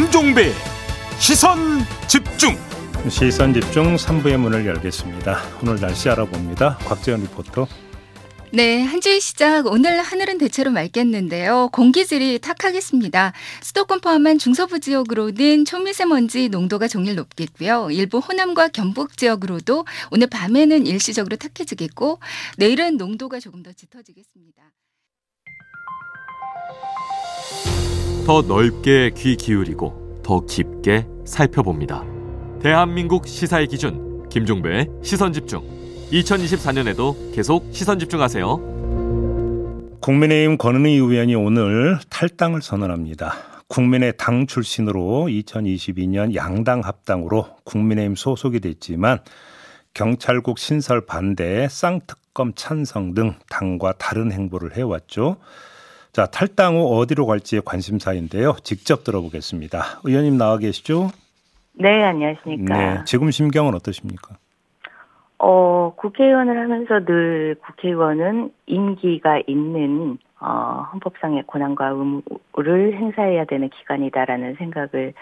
김종배 시선 집중 시선 집중 3부의 문을 열겠습니다. 오늘 날씨 알아봅니다. 곽재현 리포터. 네, 한 주의 시작 오늘 하늘은 대체로 맑겠는데요. 공기질이 탁하겠습니다. 수도권 포함한 중서부 지역으로는 초미세먼지 농도가 종일 높겠고요. 일부 호남과 경북 지역으로도 오늘 밤에는 일시적으로 탁해지겠고 내일은 농도가 조금 더 짙어지겠습니다. 더 넓게 귀 기울이고 더 깊게 살펴봅니다. 대한민국 시사의 기준 김종배의 시선 집중. 2024년에도 계속 시선 집중하세요. 국민의힘 권은희 의원이 오늘 탈당을 선언합니다. 국민의 당 출신으로 2022년 양당 합당으로 국민의힘 소속이 됐지만 경찰국 신설 반대, 쌍특검 찬성 등 당과 다른 행보를 해왔죠. 자, 탈당 후 어디로 갈지의 관심사인데요. 직접 들어보겠습니다. 의원님 나와 계시죠? 네, 안녕하십니까. 네, 지금 심경은 어떠십니까? 어, 국회의원을 하면서 늘 국회의원은 임기가 있는 어, 헌법상의 권한과 의무를 행사해야 되는 기관이다라는 생각을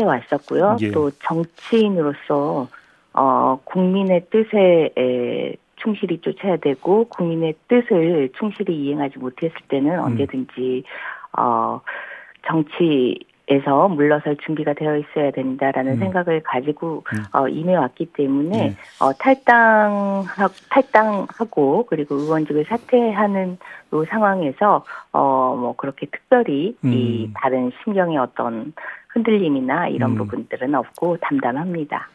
해왔었고요. 예. 또 정치인으로서 어, 국민의 뜻에 에, 충실히 쫓아야 되고 국민의 뜻을 충실히 이행하지 못했을 때는 음. 언제든지 어, 정치 에서 물러설 준비가 되어 있어야 된다라는 음. 생각을 가지고 음. 어, 임해왔기 때문에 네. 어, 탈당 탈당하고 그리고 의원직을 사퇴하는 그 상황에서 어 뭐 그렇게 특별히 음. 이 다른 심경의 어떤 흔들림이나 이런 음. 부분들은 없고 담담합니다.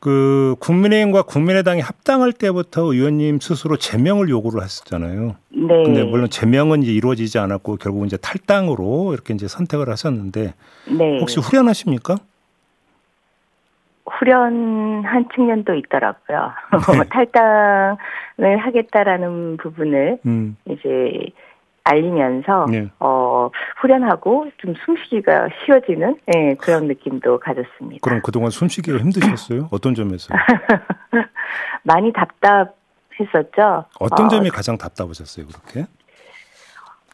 그 국민의힘과 국민의당이 합당할 때부터 의원님 스스로 제명을 요구를 했었잖아요. 네. 근데 물론 제명은 이제 이루어지지 않았고 결국 이제 탈당으로 이렇게 이제 선택을 하셨는데 네. 혹시 후련하십니까? 후련한 측면도 있더라고요. 네. 탈당을 하겠다라는 부분을 음. 이제 알리면서 네. 어 후련하고 좀 숨쉬기가 쉬워지는 예, 그런 느낌도 가졌습니다. 그럼 그동안 숨쉬기가 힘드셨어요? 어떤 점에서? 많이 답답했었죠. 어떤 어, 점이 가장 답답하셨어요, 그렇게?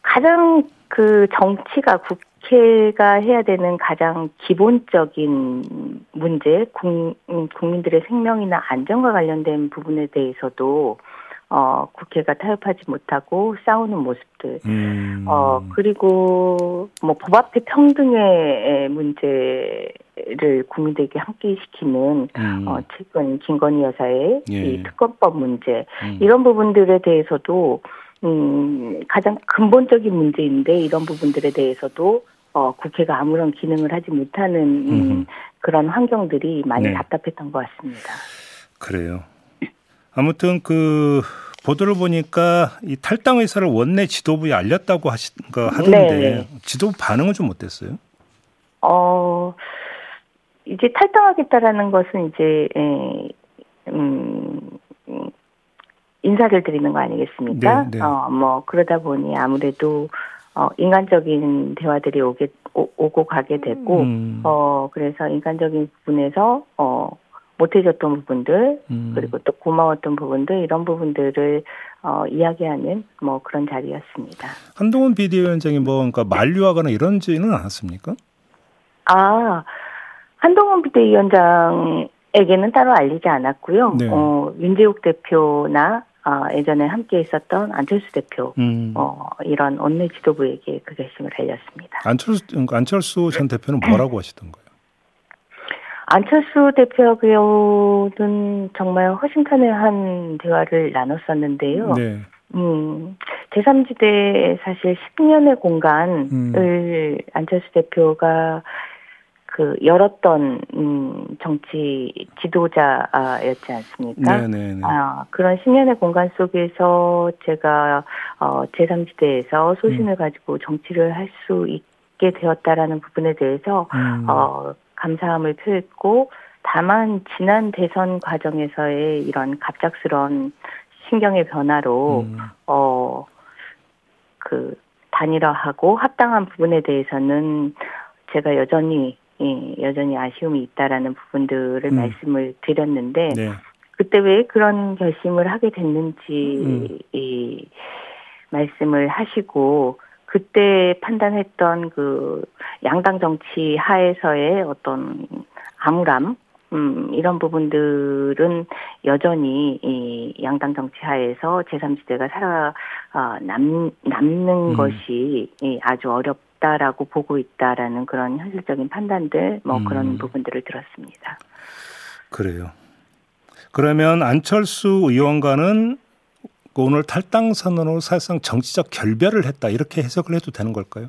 가장 그 정치가 국회가 해야 되는 가장 기본적인 문제, 국 민들의 생명이나 안전과 관련된 부분에 대해서도 어, 국회가 타협하지 못하고 싸우는 모습들. 음. 어, 그리고 뭐 법 앞에 평등의 문제를 국민들에게 함께 시키는 음. 어, 최근 김건희 여사의 예. 이 특검법 문제. 음. 이런 부분들에 대해서도 음, 가장 근본적인 문제인데 이런 부분들에 대해서도 어, 국회가 아무런 기능을 하지 못하는 음, 그런 환경들이 많이 네. 답답했던 것 같습니다. 그래요. 아무튼 그 보도를 보니까 이 탈당 의사를 원내 지도부에 알렸다고 하시 거 하던데 네. 지도부 반응은 좀 어땠어요? 어 이제 탈당하겠다라는 것은 이제 에, 음, 인사를 드리는 거 아니겠습니까? 네, 네. 어 뭐 그러다 보니 아무래도 어 인간적인 대화들이 오게 오, 고 가게 됐고 음. 어 그래서 인간적인 부분에서 어 못해줬던 부분들 음. 그리고 또 고마웠던 부분들 이런 부분들을 어, 이야기하는 뭐 그런 자리였습니다. 한동훈 비대위원장이 뭐 그러니까 만류하거나 이런지는 않았습니까? 아 한동훈 비대위원장에게는 따로 알리지 않았고요. 네. 어, 윤재욱 대표나 어, 예전에 함께 있었던 안철수 대표, 음. 어, 이런 원내 지도부에게 그 결심을 알렸습니다. 안철수, 안철수 전 대표는 뭐라고 하시던 거예요? 안철수 대표하고는 정말 허심탄회한 대화를 나눴었는데요. 네. 음, 제3지대 사실 10년의 공간을 음. 안철수 대표가 그 열었던 음 정치 지도자였지 않습니까? 네네네. 네, 네. 아, 그런 10년의 공간 속에서 제가 어 제3지대에서 소신을 음. 가지고 정치를 할 수 있게 되었다라는 부분에 대해서 음. 어 감사함을 표했고 다만 지난 대선 과정에서의 이런 갑작스런 신경의 변화로 음. 어그 단일화하고 합당한 부분에 대해서는 제가 여전히 예, 여전히 아쉬움이 있다라는 부분들을 음. 말씀을 드렸는데 네. 그때 왜 그런 결심을 하게 됐는지 음. 이 말씀을 하시고 그때 판단했던 그 양당 정치 하에서의 어떤 암울함, 음, 이런 부분들은 여전히 이 양당 정치 하에서 제3지대가 살아, 어, 남, 남는 음. 것이 이 아주 어렵다라고 보고 있다라는 그런 현실적인 판단들, 뭐 음. 그런 부분들을 들었습니다. 그래요. 그러면 안철수 의원과는 오늘 탈당 선언으로 사실상 정치적 결별을 했다 이렇게 해석을 해도 되는 걸까요?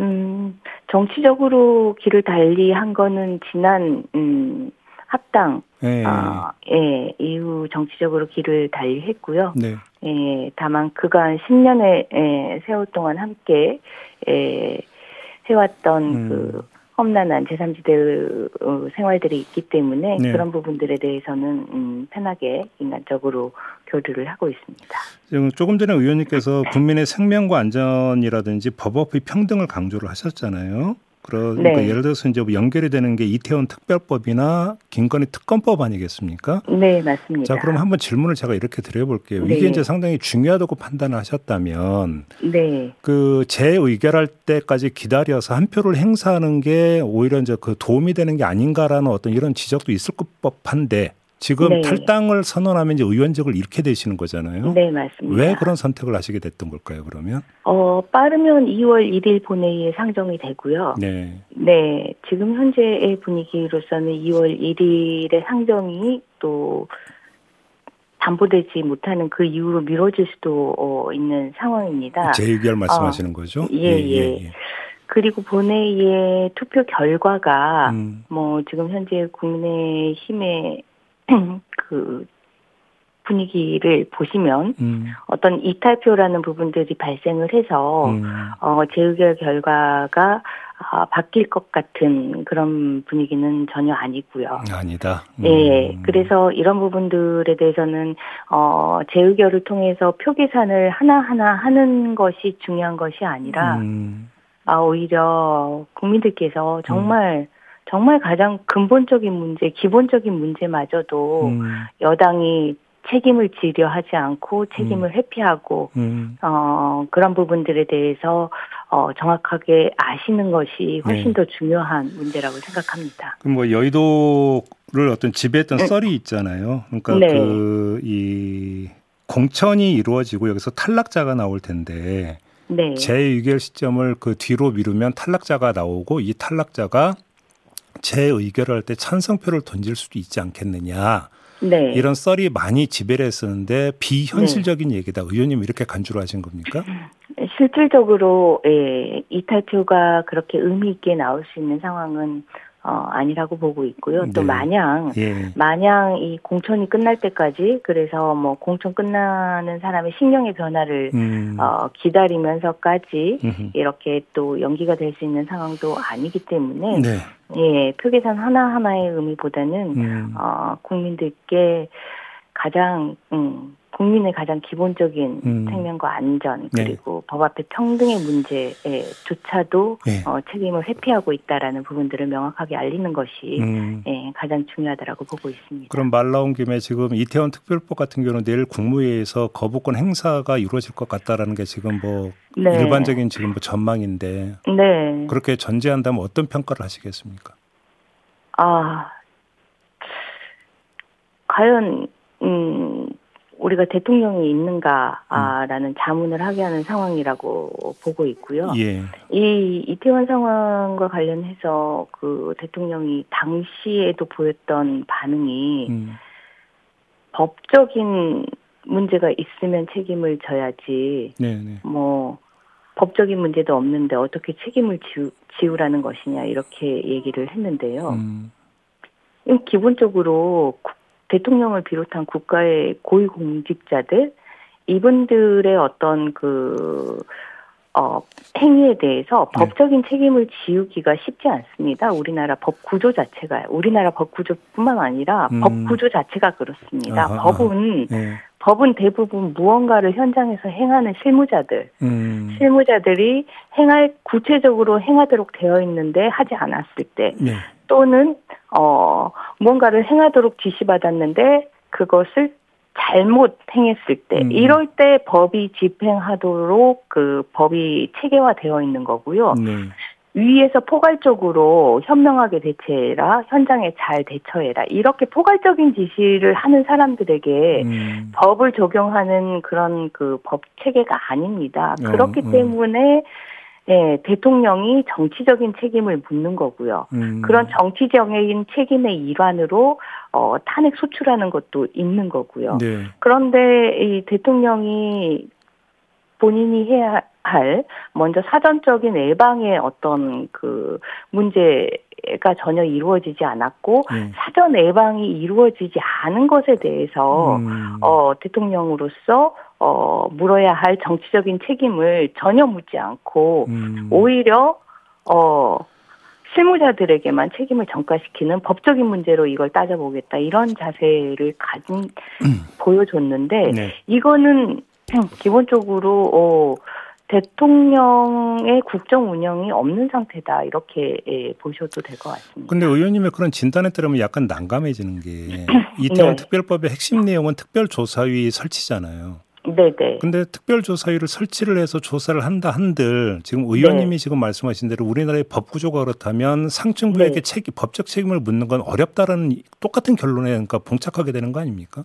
음, 정치적으로 길을 달리 한 거는 지난, 음, 합당, 예. 아, 예, 이후 정치적으로 길을 달리 했고요. 네. 예, 다만 그간 10년의 예, 세월 동안 함께 예, 해왔던 음. 그 험난한 제3지대 어, 생활들이 있기 때문에 네. 그런 부분들에 대해서는 음, 편하게 인간적으로 교류를 하고 있습니다. 지금 조금 전에 의원님께서 국민의 생명과 안전이라든지 법 없이 평등을 강조를 하셨잖아요. 그러니까 네. 예를 들어서 이제 뭐 연결이 되는 게 이태원 특별법이나 김건희 특검법 아니겠습니까? 네, 맞습니다. 자, 그럼 한번 질문을 제가 이렇게 드려볼게요. 네. 이게 이제 상당히 중요하다고 판단을 하셨다면 네, 그 재의결할 때까지 기다려서 한 표를 행사하는 게 오히려 이제 그 도움이 되는 게 아닌가라는 어떤 이런 지적도 있을 법한데 지금 네. 탈당을 선언하면 이제 의원직을 잃게 되시는 거잖아요. 네, 맞습니다. 왜 그런 선택을 하시게 됐던 걸까요? 그러면? 어, 빠르면 2월 1일 본회의에 상정이 되고요. 네. 네, 지금 현재의 분위기로서는 2월 1일의 상정이 또 담보되지 못하는 그 이후로 미뤄질 수도 어, 있는 상황입니다. 재의결 말씀하시는 거죠? 아, 예, 예. 그리고 본회의의 투표 결과가 음, 뭐 지금 현재 국민의힘의 그 분위기를 보시면 음, 어떤 이탈표라는 부분들이 발생을 해서 음. 어, 재의결 결과가 아, 바뀔 것 같은 그런 분위기는 전혀 아니고요. 아니다. 음. 예, 그래서 이런 부분들에 대해서는 어, 재의결을 통해서 표 계산을 하나 하나 하는 것이 중요한 것이 아니라 음, 아, 오히려 국민들께서 정말 정말 가장 근본적인 문제, 기본적인 문제마저도 음, 여당이 책임을 지려 하지 않고 책임을 회피하고 음. 어, 그런 부분들에 대해서 어, 정확하게 아시는 것이 훨씬 더 중요한 문제라고 생각합니다. 그럼 뭐 여의도를 어떤 지배했던 썰이 있잖아요. 그러니까 네. 그이 공천이 이루어지고 여기서 탈락자가 나올 텐데 네. 재의결 시점을 그 뒤로 미루면 탈락자가 나오고 이 탈락자가 재의결을 할 때 찬성표를 던질 수도 있지 않겠느냐 네. 이런 썰이 많이 지배를 했었는데 비현실적인 얘기다 의원님 이렇게 간주를 하신 겁니까? 실질적으로 예, 이탈표가 그렇게 의미 있게 나올 수 있는 상황은 어, 아니라고 보고 있고요. 또 네. 마냥 예. 마냥 이 공천이 끝날 때까지 그래서 뭐 공천 끝나는 사람의 신경의 변화를 음. 어, 기다리면서까지 음흠. 이렇게 또 연기가 될 수 있는 상황도 아니기 때문에 네. 예, 표계산 하나 하나의 의미보다는 음. 어, 국민들께 가장 음, 국민의 가장 기본적인 음. 생명과 안전 네. 그리고 법 앞에 평등의 문제조차도 네. 어, 책임을 회피하고 있다라는 부분들을 명확하게 알리는 것이 음. 예, 가장 중요하다라고 보고 있습니다. 그럼 말 나온 김에 지금 이태원 특별법 같은 경우는 내일 국무회의에서 거부권 행사가 이루어질 것 같다라는 게 지금 뭐 네. 일반적인 지금 뭐 전망인데 네. 그렇게 전제한다면 어떤 평가를 하시겠습니까? 아, 과연, 음, 우리가 대통령이 있는가라는 자문을 하게 하는 상황이라고 보고 있고요. 예. 이 이태원 상황과 관련해서 그 대통령이 당시에도 보였던 반응이 음. 법적인 문제가 있으면 책임을 져야지, 네, 네. 뭐, 법적인 문제도 없는데 어떻게 책임을 지우, 지우라는 것이냐, 이렇게 얘기를 했는데요. 음. 이 기본적으로 국- 대통령을 비롯한 국가의 고위 공직자들 이분들의 어떤 그 어, 행위에 대해서 네. 법적인 책임을 지우기가 쉽지 않습니다. 우리나라 법 구조 자체가 우리나라 법 구조뿐만 아니라 음. 법 구조 자체가 그렇습니다. 아하, 법은 네. 법은 대부분 무언가를 현장에서 행하는 실무자들, 음. 실무자들이 행할 구체적으로 행하도록 되어 있는데 하지 않았을 때 네. 또는 어 무언가를 행하도록 지시받았는데 그것을 잘못 행했을 때 음. 이럴 때 법이 집행하도록 그 법이 체계화되어 있는 거고요. 네. 위에서 포괄적으로 현명하게 대처해라, 현장에 잘 대처해라 이렇게 포괄적인 지시를 하는 사람들에게 음. 법을 적용하는 그런 그 법 체계가 아닙니다. 어, 그렇기 어. 때문에 예, 대통령이 정치적인 책임을 묻는 거고요. 음. 그런 정치적인 책임의 일환으로 어, 탄핵 소추라는 것도 있는 거고요. 네. 그런데 이 대통령이 본인이 해야 할 먼저 사전적인 예방의 어떤 그 문제가 전혀 이루어지지 않았고 네. 사전 예방이 이루어지지 않은 것에 대해서 음. 어 대통령으로서 어 물어야 할 정치적인 책임을 전혀 묻지 않고 음. 오히려 어 실무자들에게만 책임을 전가시키는 법적인 문제로 이걸 따져보겠다 이런 자세를 가진 보여줬는데 네. 이거는 기본적으로 어, 대통령의 국정 운영이 없는 상태다 이렇게 예, 보셔도 될 것 같습니다. 근데 의원님의 그런 진단에 따르면 약간 난감해지는 게 이태원 네. 특별법의 핵심 내용은 특별조사위 설치잖아요. 네네. 근데 특별조사위를 설치를 해서 조사를 한다 한들 지금 의원님이 네. 지금 말씀하신 대로 우리나라의 법 구조가 그렇다면 상층부에게 네. 책임, 법적 책임을 묻는 건 어렵다라는 똑같은 결론에 그러니까 봉착하게 되는 거 아닙니까?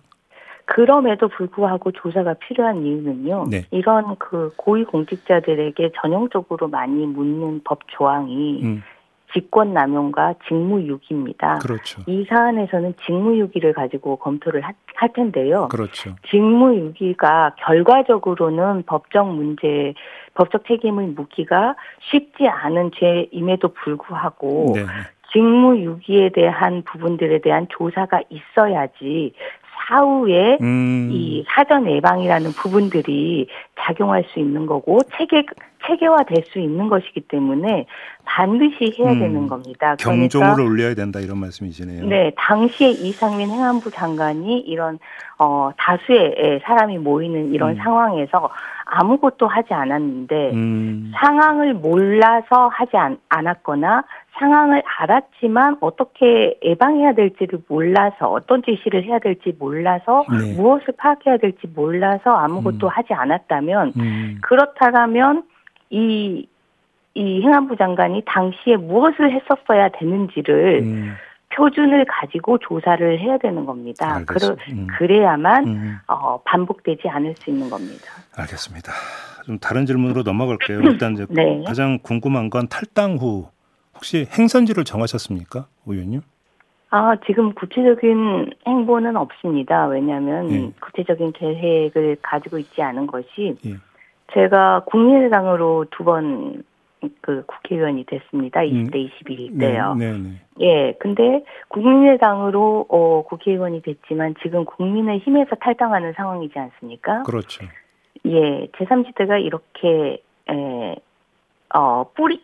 그럼에도 불구하고 조사가 필요한 이유는요. 네. 이런 그 고위 공직자들에게 전형적으로 많이 묻는 법 조항이 음, 직권남용과 직무유기입니다. 그렇죠. 이 사안에서는 직무유기를 가지고 검토를 하- 할 텐데요. 그렇죠. 직무유기가 결과적으로는 법적 문제, 법적 책임을 묻기가 쉽지 않은 죄임에도 불구하고 네. 직무유기에 대한 부분들에 대한 조사가 있어야지 사후에 음, 이 사전 예방이라는 부분들이 작용할 수 있는 거고 체계 체계화될 수 있는 것이기 때문에 반드시 해야 음, 되는 겁니다. 경종을 울려야 된다 이런 말씀이시네요. 네, 당시에 이상민 행안부 장관이 이런 어 다수의 예, 사람이 모이는 이런 음. 상황에서 아무것도 하지 않았는데 음, 상황을 몰라서 하지 않, 않았거나 상황을 알았지만 어떻게 예방해야 될지를 몰라서 어떤 지시를 해야 될지 몰라서 네. 무엇을 파악해야 될지 몰라서 아무것도 음. 하지 않았다면 음, 그렇다면 이, 이 행안부 장관이 당시에 무엇을 했었어야 되는지를 음, 표준을 가지고 조사를 해야 되는 겁니다. 그러, 알겠습니다. 음, 그래야만 음. 어, 반복되지 않을 수 있는 겁니다. 알겠습니다. 좀 다른 질문으로 넘어갈게요. 일단 이제 네. 가장 궁금한 건 탈당 후 혹시 행선지를 정하셨습니까, 의원님? 아, 지금 구체적인 행보는 없습니다. 왜냐하면 예. 구체적인 계획을 가지고 있지 않은 것이 예. 제가 국민의당으로 두 번 그 국회의원이 됐습니다. 음. 20대 21일 때요. 네, 네, 네. 예, 근데 국민의당으로 어, 국회의원이 됐지만 지금 국민의힘에서 탈당하는 상황이지 않습니까? 그렇죠. 예, 제3지대가 이렇게 에, 어, 뿌리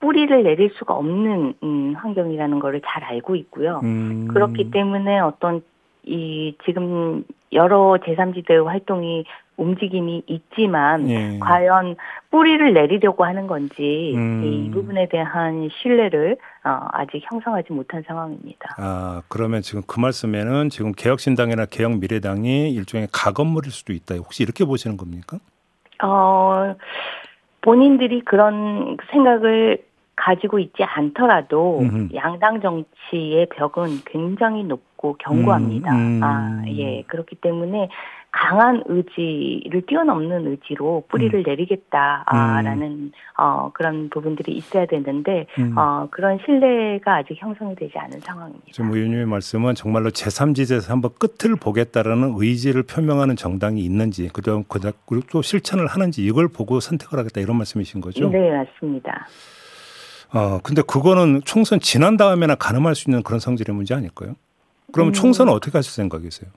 뿌리를 내릴 수가 없는 음, 환경이라는 거를 잘 알고 있고요. 음, 그렇기 때문에 어떤 이 지금 여러 제3지대의 활동이 움직임이 있지만 예. 과연 뿌리를 내리려고 하는 건지 음. 이 부분에 대한 신뢰를 어, 아직 형성하지 못한 상황입니다. 아 그러면 지금 그 말씀에는 지금 개혁신당이나 개혁미래당이 일종의 가건물일 수도 있다. 혹시 이렇게 보시는 겁니까? 어, 본인들이 그런 생각을 가지고 있지 않더라도 음흠. 양당 정치의 벽은 굉장히 높고 견고합니다. 음, 음. 아, 예. 그렇기 때문에 강한 의지를 뛰어넘는 의지로 뿌리를 내리겠다라는 어, 그런 부분들이 있어야 되는데 음. 어, 그런 신뢰가 아직 형성이 되지 않은 상황입니다. 지금 의원님의 말씀은 정말로 제3지대에서 한번 끝을 보겠다라는 의지를 표명하는 정당이 있는지 그리고 또 실천을 하는지 이걸 보고 선택을 하겠다 이런 말씀이신 거죠? 네, 맞습니다. 어, 근데 그거는 총선 지난 다음에나 가늠할 수 있는 그런 성질의 문제 아닐까요? 그러면 음. 총선은 어떻게 하실 생각이세요?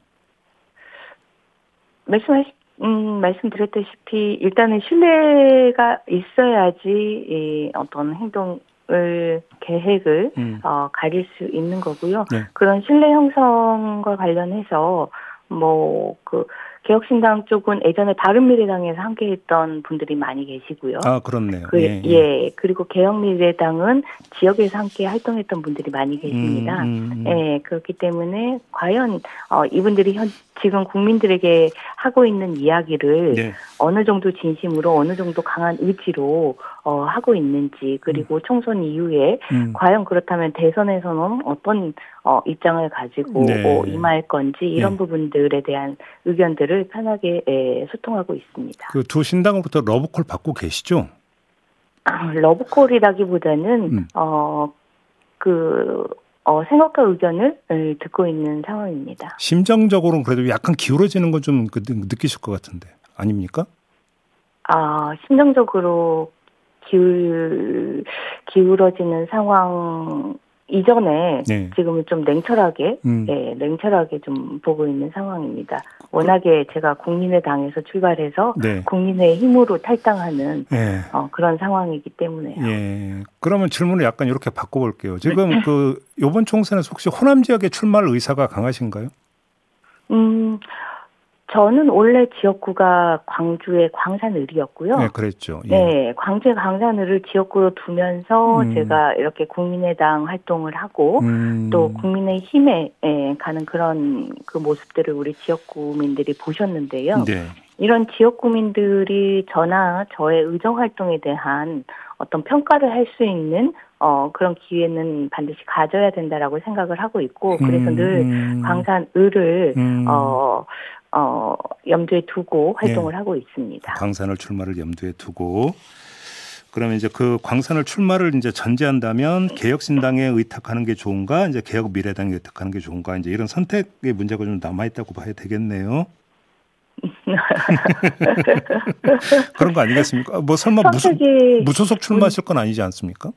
말씀하시, 음, 말씀드렸다시피 일단은 신뢰가 있어야지 이 어떤 행동을 계획을 음. 어, 가릴 수 있는 거고요. 네. 그런 신뢰 형성과 관련해서 뭐 그 개혁신당 쪽은 예전에 바른미래당에서 함께했던 분들이 많이 계시고요. 아, 그렇네요. 그, 예, 예, 예. 그리고 개혁미래당은 지역에서 함께 활동했던 분들이 많이 계십니다. 음, 음, 음. 예, 그렇기 때문에 과연 어, 이분들이 현, 지금 국민들에게 하고 있는 이야기를 네. 어느 정도 진심으로 어느 정도 강한 의지로 어, 하고 있는지 그리고 총선 이후에 음. 과연 그렇다면 대선에서는 어떤 어, 입장을 가지고 네. 어, 임할 건지 이런 네. 부분들에 대한 의견들을 편하게 예, 소통하고 있습니다. 그 두 신당으로부터 러브콜 받고 계시죠? 아, 러브콜이라기보다는 음. 어, 그 어, 생각과 의견을 예, 듣고 있는 상황입니다. 심정적으로는 그래도 약간 기울어지는 건 좀 느끼실 것 같은데 아닙니까? 아, 심정적으로 기울, 기울어지는 상황 이전에 네. 지금은 좀 냉철하게, 음. 예, 냉철하게 좀 보고 있는 상황입니다. 워낙에 제가 국민의당에서 출발해서 네. 국민의 힘으로 탈당하는 예. 어, 그런 상황이기 때문에요. 예. 그러면 질문을 약간 이렇게 바꿔볼게요. 지금 그 요번 총선에서 혹시 호남 지역에 출마할 의사가 강하신가요? 음, 저는 원래 지역구가 광주의 광산을이었고요. 네, 그랬죠. 예. 네, 광주의 광산을을 지역구로 두면서 음. 제가 이렇게 국민의당 활동을 하고 음. 또 국민의 힘에 예, 가는 그런 그 모습들을 우리 지역구민들이 보셨는데요. 네. 이런 지역구민들이 저나 저의 의정 활동에 대한 어떤 평가를 할 수 있는 어 그런 기회는 반드시 가져야 된다라고 생각을 하고 있고 그래서 음, 늘 음. 광산을을 음. 어, 어, 염두에 두고 활동을 네. 하고 있습니다. 광산을 출마를 염두에 두고 그러면 이제 그 광산을 출마를 이제 전제한다면 개혁신당에 의탁하는 게 좋은가 이제 개혁미래당에 의탁하는 게 좋은가 이제 이런 선택의 문제가 좀 남아 있다고 봐야 되겠네요. 그런 거 아니겠습니까? 뭐 설마 무소, 무소속 출마하실 건 아니지 않습니까?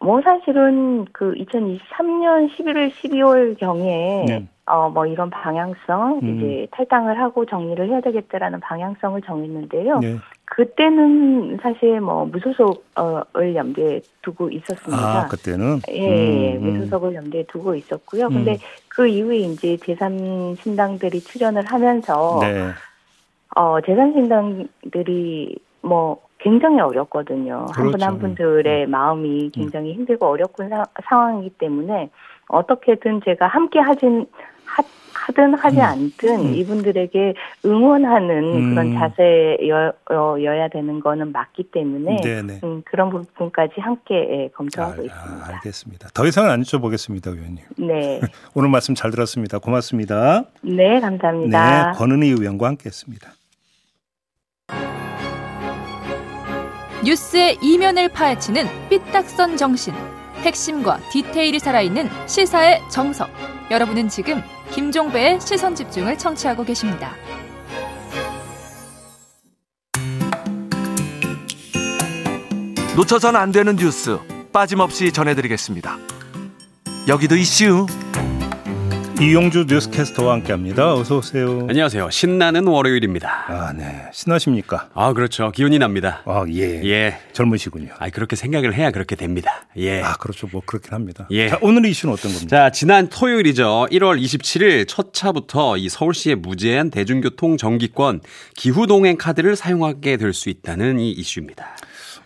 뭐 사실은 그 2023년 11월 12월 경에 네. 어 뭐 이런 방향성 음. 이제 탈당을 하고 정리를 해야 되겠다라는 방향성을 정했는데요. 네. 그때는 사실 뭐 무소속을 염두에 두고 있었습니다. 아 그때는 예, 음, 음. 무소속을 염두에 두고 있었고요. 음. 근데 그 이후에 이제 제3 신당들이 출연을 하면서 네. 어, 제3신당들이 뭐 굉장히 어렵거든요. 한분한 그렇죠. 분들의 마음이 굉장히 힘들고 어렵군 사- 상황이기 때문에 어떻게든 제가 함께 하진 하, 하든 하지 음. 않든 음. 이분들에게 응원하는 음. 그런 자세여야 되는 거는 맞기 때문에 네네. 음, 그런 부분까지 함께 예, 검토하고 아, 있습니다. 아, 알겠습니다. 더 이상은 안 여쭤보겠습니다, 의원님. 네, 오늘 말씀 잘 들었습니다. 고맙습니다. 네 감사합니다. 네, 권은희 의원과 함께했습니다. 뉴스의 이면을 파헤치는 삐딱선 정신. 핵심과 디테일이 살아있는 시사의 정석. 여러분은 지금 김종배의 시선 집중을 청취하고 계십니다. 놓쳐선 안 되는 뉴스 빠짐없이 전해드리겠습니다. 여기도 이슈. 이용주 뉴스캐스터와 함께합니다. 어서 오세요. 안녕하세요. 신나는 월요일입니다. 아, 네. 신나십니까? 아, 그렇죠. 기운이 납니다. 아, 예. 예. 젊으시군요. 아, 그렇게 생각을 해야 그렇게 됩니다. 예. 아, 그렇죠. 뭐 그렇긴 합니다. 예. 자, 오늘 이슈는 어떤 겁니까? 자, 지난 토요일이죠. 1월 27일 첫 차부터 이 서울시의 무제한 대중교통 정기권 기후 동행 카드를 사용하게 될 수 있다는 이 이슈입니다.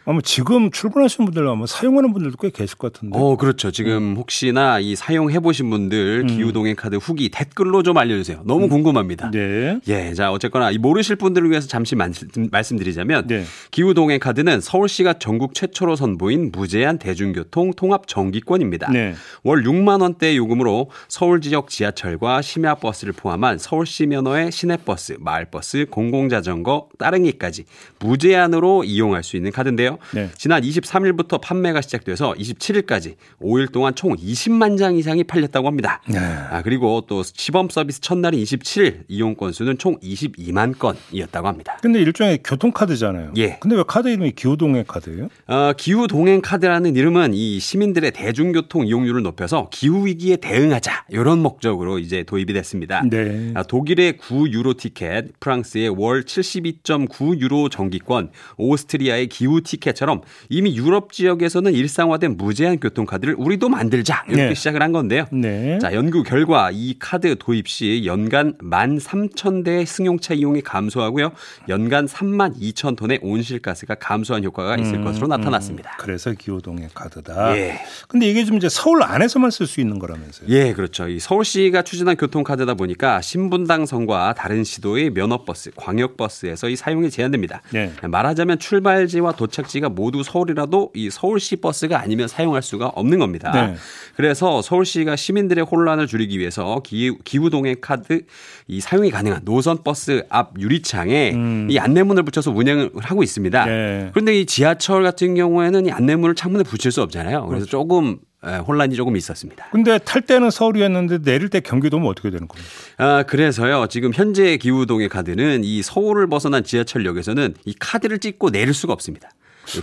아마 지금 출근하시는 분들 아마 사용하는 분들도 꽤 계실 것 같은데. 어, 그렇죠. 지금 혹시나 이 사용해 보신 분들 기후 동행 카드 후기 댓글로 좀 알려 주세요. 너무 궁금합니다. 네. 예, 자 어쨌거나 이 모르실 분들을 위해서 잠시 말씀, 말씀드리자면 네. 기후 동행 카드는 서울시가 전국 최초로 선보인 무제한 대중교통 통합 정기권입니다. 네. 월 6만 원대 요금으로 서울 지역 지하철과 심야 버스를 포함한 서울시 면허의 시내버스, 마을버스, 공공자전거, 따릉이까지 무제한으로 이용할 수 있는 카드인데요. 네. 지난 23일부터 판매가 시작돼서 27일까지 5일 동안 총 20만 장 이상이 팔렸다고 합니다. 네. 아, 그리고 또 시범 서비스 첫날인 27일 이용 건수는 총 22만 건이었다고 합니다. 근데 일종의 교통카드잖아요. 예. 근데 왜 카드 이름이 기후동행 카드예요? 어, 기후 동행 카드라는 이름은 이 시민들의 대중교통 이용률을 높여서 기후 위기에 대응하자 이런 목적으로 이제 도입이 됐습니다. 네. 아, 독일의 9 유로 티켓, 프랑스의 월 72.9 유로 정기권, 오스트리아의 기후 티켓 티켓처럼 이미 유럽 지역에서는 일상화된 무제한 교통카드를 우리도 만들자 이렇게 네. 시작을 한 건데요. 네. 자, 연구 결과 이 카드 도입 시 연간 13,000대의 승용차 이용이 감소하고요. 연간 3만 2천 톤의 온실가스가 감소한 효과가 있을 것으로 나타났습니다. 그래서 기후동행카드다. 예. 근데 이게 좀 이제 서울 안에서만 쓸 수 있는 거라면서요. 예, 그렇죠. 이 서울시가 추진한 교통카드다 보니까 신분당선과 다른 시도의 면허버스, 광역버스에서 이 사용이 제한됩니다. 네. 말하자면 출발지와 도착지가 모두 서울이라도 이 서울시 버스가 아니면 사용할 수가 없는 겁니다. 네. 그래서 서울시가 시민들의 혼란을 줄이기 위해서 기, 기후동행 카드 이 사용이 가능한 노선 버스 앞 유리창에 이 안내문을 붙여서 운영을 하고 있습니다. 음. 네. 그런데 이 지하철 같은 경우에는 이 안내문을 창문에 붙일 수 없잖아요. 그래서 조금 에, 혼란이 조금 있었습니다. 근데 탈 때는 서울이었는데 내릴 때 경기도면 어떻게 되는 겁니까? 아, 그래서요. 지금 현재 기후동의 카드는 이 서울을 벗어난 지하철역에서는 이 카드를 찍고 내릴 수가 없습니다.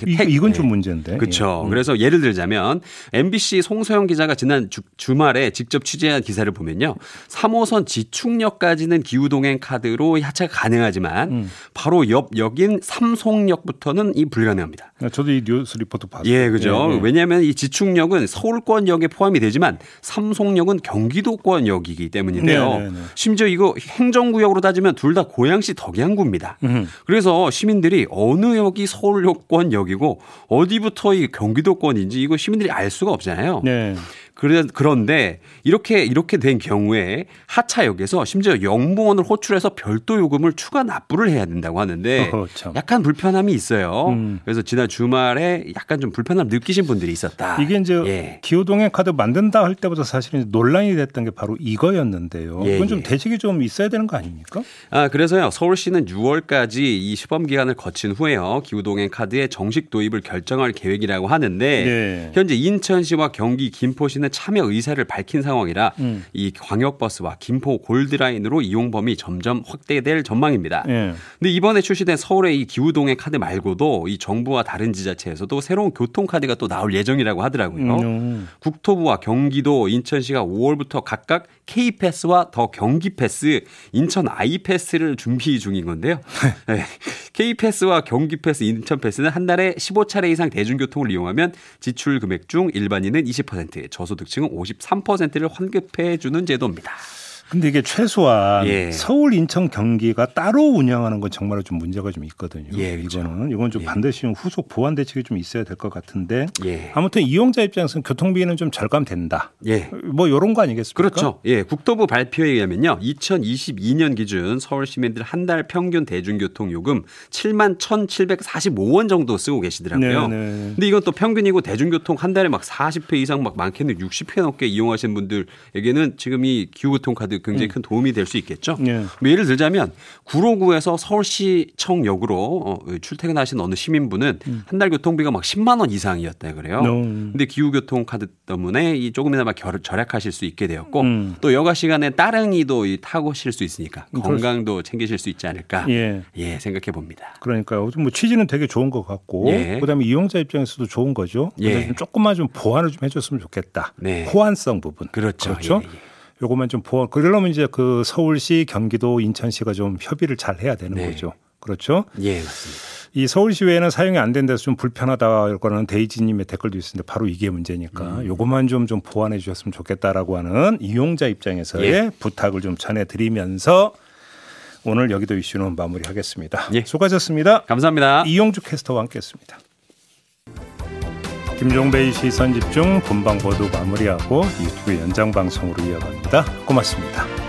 이, 택- 이건 네. 좀 문제인데. 그렇죠. 예. 그래서 예를 들자면 MBC 송소영 기자가 지난 주, 말에 직접 취재한 기사를 보면요. 3호선 지축역까지는 기후동행 카드로 하차가 가능하지만 음. 바로 옆 역인 삼송역부터는 이 불가능합니다. 저도 이 뉴스 리포트 봤어요. 예, 그죠. 예, 예. 왜냐하면 이 지축역은 서울권역에 포함이 되지만 삼송역은 경기도권역이기 때문인데요. 네, 네, 네. 심지어 이거 행정구역으로 따지면 둘 다 고양시 덕양구입니다. 음. 그래서 시민들이 어느 역이 서울권 역이고 어디부터 이 경기도권인지 이거 시민들이 알 수가 없잖아요. 네. 그런데 이렇게 이렇게 된 경우에 하차역에서 심지어 역무원을 호출해서 별도 요금을 추가 납부를 해야 된다고 하는데 참. 약간 불편함이 있어요. 음. 그래서 지난 주말에 약간 좀 불편함 느끼신 분들이 있었다. 이게 이제 예. 기후동행 카드 만든다 할 때부터 사실은 논란이 됐던 게 바로 이거였는데요. 예, 이건 좀 예. 대책이 좀 있어야 되는 거 아닙니까? 아, 그래서요, 서울시는 6월까지 이 시범 기간을 거친 후에요, 기후동행 카드의 정식 도입을 결정할 계획이라고 하는데, 네. 현재 인천시와 경기 김포시는 참여 의사를 밝힌 상황이라 음. 이 광역버스와 김포 골드라인으로 이용 범위 점점 확대될 전망입니다. 예. 근데 이번에 출시된 서울의 이 기후동행 카드 말고도 이 정부와 다른 지자체에서도 새로운 교통카드가 또 나올 예정이라고 하더라고요. 음. 국토부와 경기도, 인천시가 5월부터 각각 K패스와 더 경기패스, 인천 아이패스를 준비 중인 건데요. 네. K패스와 경기패스, 인천패스는 한 달에 15차례 이상 대중교통을 이용하면 지출 금액 중 일반인은 20%, 저소 득층은 53%를 환급해 주는 제도입니다. 근데 이게 최소한 예. 서울, 인천, 경기가 따로 운영하는 건 정말 좀 문제가 좀 있거든요. 예, 그렇죠. 이거는 이건 좀 예. 반드시 좀 후속 보완 대책이 좀 있어야 될 것 같은데 예. 아무튼 이용자 입장에서는 교통비는 좀 절감된다. 예. 뭐 이런 거 아니겠습니까? 그렇죠. 예, 국토부 발표에 의하면요. 2022년 기준 서울 시민들 한 달 평균 대중교통 요금 7만 1,745원 정도 쓰고 계시더라고요. 네, 네. 근데 이건 또 평균이고 대중교통 한 달에 막 40회 이상 막 많게는 60회 넘게 이용하시는 분들에게는 지금 이 기후교통카드 굉장히 큰 도움이 될 수 있겠죠. 음. 예. 뭐 예를 들자면 구로구에서 서울시청역으로 어, 출퇴근하신 어느 시민분은 한달 교통비가 막 10만 원 이상이었다 그래요. 음. 근데 기후교통 카드 때문에 이 조금이나마 결, 절약하실 수 있게 되었고 음. 또 여가 시간에 따릉이도 이 타고실 수 있으니까 음, 건강도 챙기실 수 있지 않을까 예. 예 생각해 봅니다. 그러니까요. 뭐 취지는 되게 좋은 것 같고 예. 그다음에 이용자 입장에서도 좋은 거죠. 예. 좀 조금만 좀 보완을 좀 해줬으면 좋겠다. 네. 호환성 부분. 그렇죠. 그렇죠. 요것만 좀 보완. 그러려면 이제 그 서울시, 경기도, 인천시가 좀 협의를 잘 해야 되는 네. 거죠. 그렇죠. 예, 맞습니다. 이 서울시 외에는 사용이 안 된 데서 좀 불편하다거는 데이지님의 댓글도 있는데 바로 이게 문제니까 음. 요것만 좀 좀 보완해 주셨으면 좋겠다라고 하는 이용자 입장에서의 예. 부탁을 좀 전해드리면서 오늘 여기도 이슈는 마무리하겠습니다. 예. 수고하셨습니다. 감사합니다. 이용주 캐스터와 함께했습니다. 김종배의 시선 집중 본방 보도 마무리하고 유튜브 연장 방송으로 이어갑니다. 고맙습니다.